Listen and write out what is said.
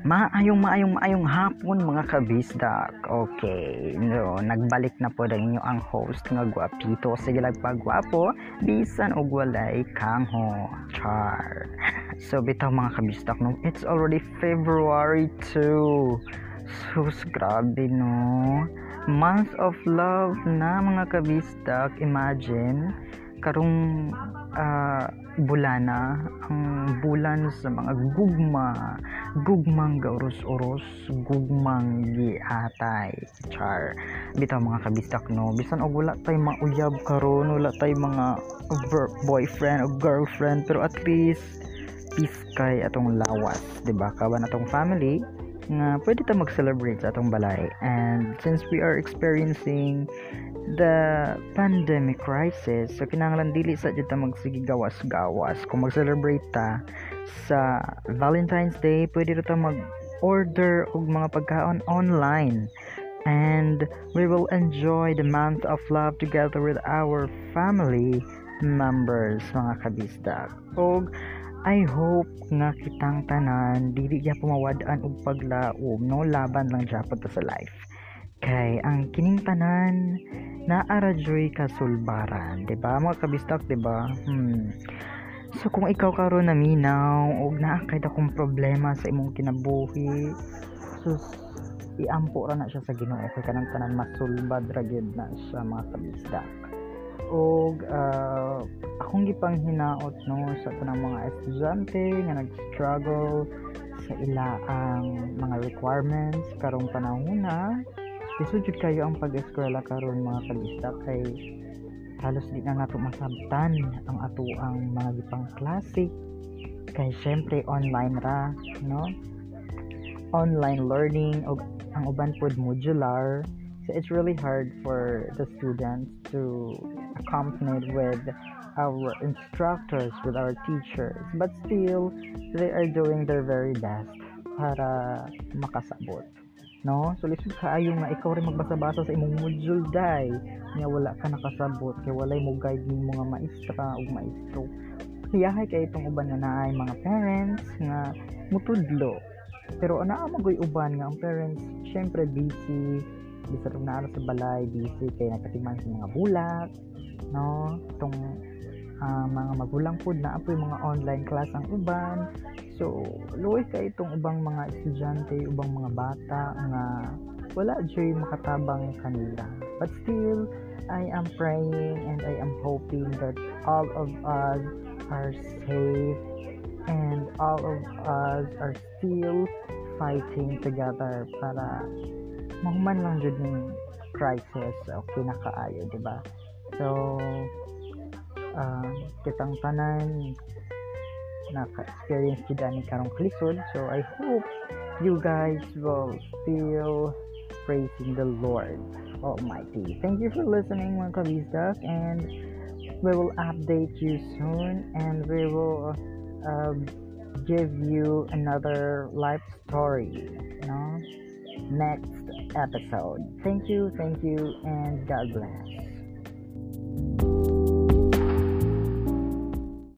Maayong maayong maayong hapon mga kabisdak. Okay, no, nagbalik na po rin inyo ang host nga gwapito sige pagwapo bisan og walay kangho. Char. So bitaw mga kabisdak no, it's already February 2. Sus, grabe no. Month of love na mga kabisdak. Imagine, karong uh, bulana ang bulan sa mga gugma gugmang gauros-uros gugmang giatay char. Bitaw mga kabistak no? Bisan og wala tay mauyab karon wala tay mga boyfriend o girlfriend pero at least peace kay atong lawas di ba? Kaban atong family nga pwede ta mag-celebrate sa atong balay. And since we are experiencing the pandemic crisis so kinahanglan dili sa jud ta magsige gawas-gawas. Kung mag-celebrate ta sa Valentine's Day pwede ta mag order og mga pagkaon online. And we will enjoy the month of love together with our family members mga kabisdak og I hope nga kitang tanan dili ya pumawad-an og paglaom no? Laban lang gyapon ta sa life. Kay ang kining tanan naara joy kasulbaran di ba? Mga kabistak di ba? Hmm. so kung ikaw karon na minaw og naa kay dakong problema sa imong kinabuhi sus iampo ra na siya sa Ginoo. Kay kanang tanan masulbad ra gyud na sa mga kabisdak og uh, akong gipang hinaot no sa tanang mga estudyante nga nag-struggle sa ilaang mga requirements karong panahon na Isudjud kayo ang pag-eskwela karon mga kalista kay halos di na nato masabtan ang ato ang mga gipang klase kay syempre online ra no? Online learning o ang uban pod modular so it's really hard for the students to accompany with our instructors with our teachers. But still they are doing their very best para makasabot no? So lisod kaayo nga ikaw rin magbasa-basa sa imong module day. Nga wala ka nakasabot kay walay mo guide ni mga maestra ug maestro. Hiyahay kay itong uban nga naay mga parents nga mutudlo. Pero ana magoy uban nga ang parents syempre busy. Bisag na sa balay busy kay nagkatiman sa mga bulak no tong uh, mga magulang pod na apoy mga online class ang uban So, luoy ka itong ubang mga estudyante, ubang mga bata nga wala joy makatabang kanila. But still, I am praying and I am hoping that all of us are safe and all of us are still fighting together para mahuman lang jud ning crisis o kinakaayo, di ba? So, uh, kitang tanan naka-experience karong kalisod so I hope you guys will still praising the Lord Almighty. Thank you for listening mga kabisdak and we will update you soon and we will uh, give you another life story you know next episode. Thank you thank you and God bless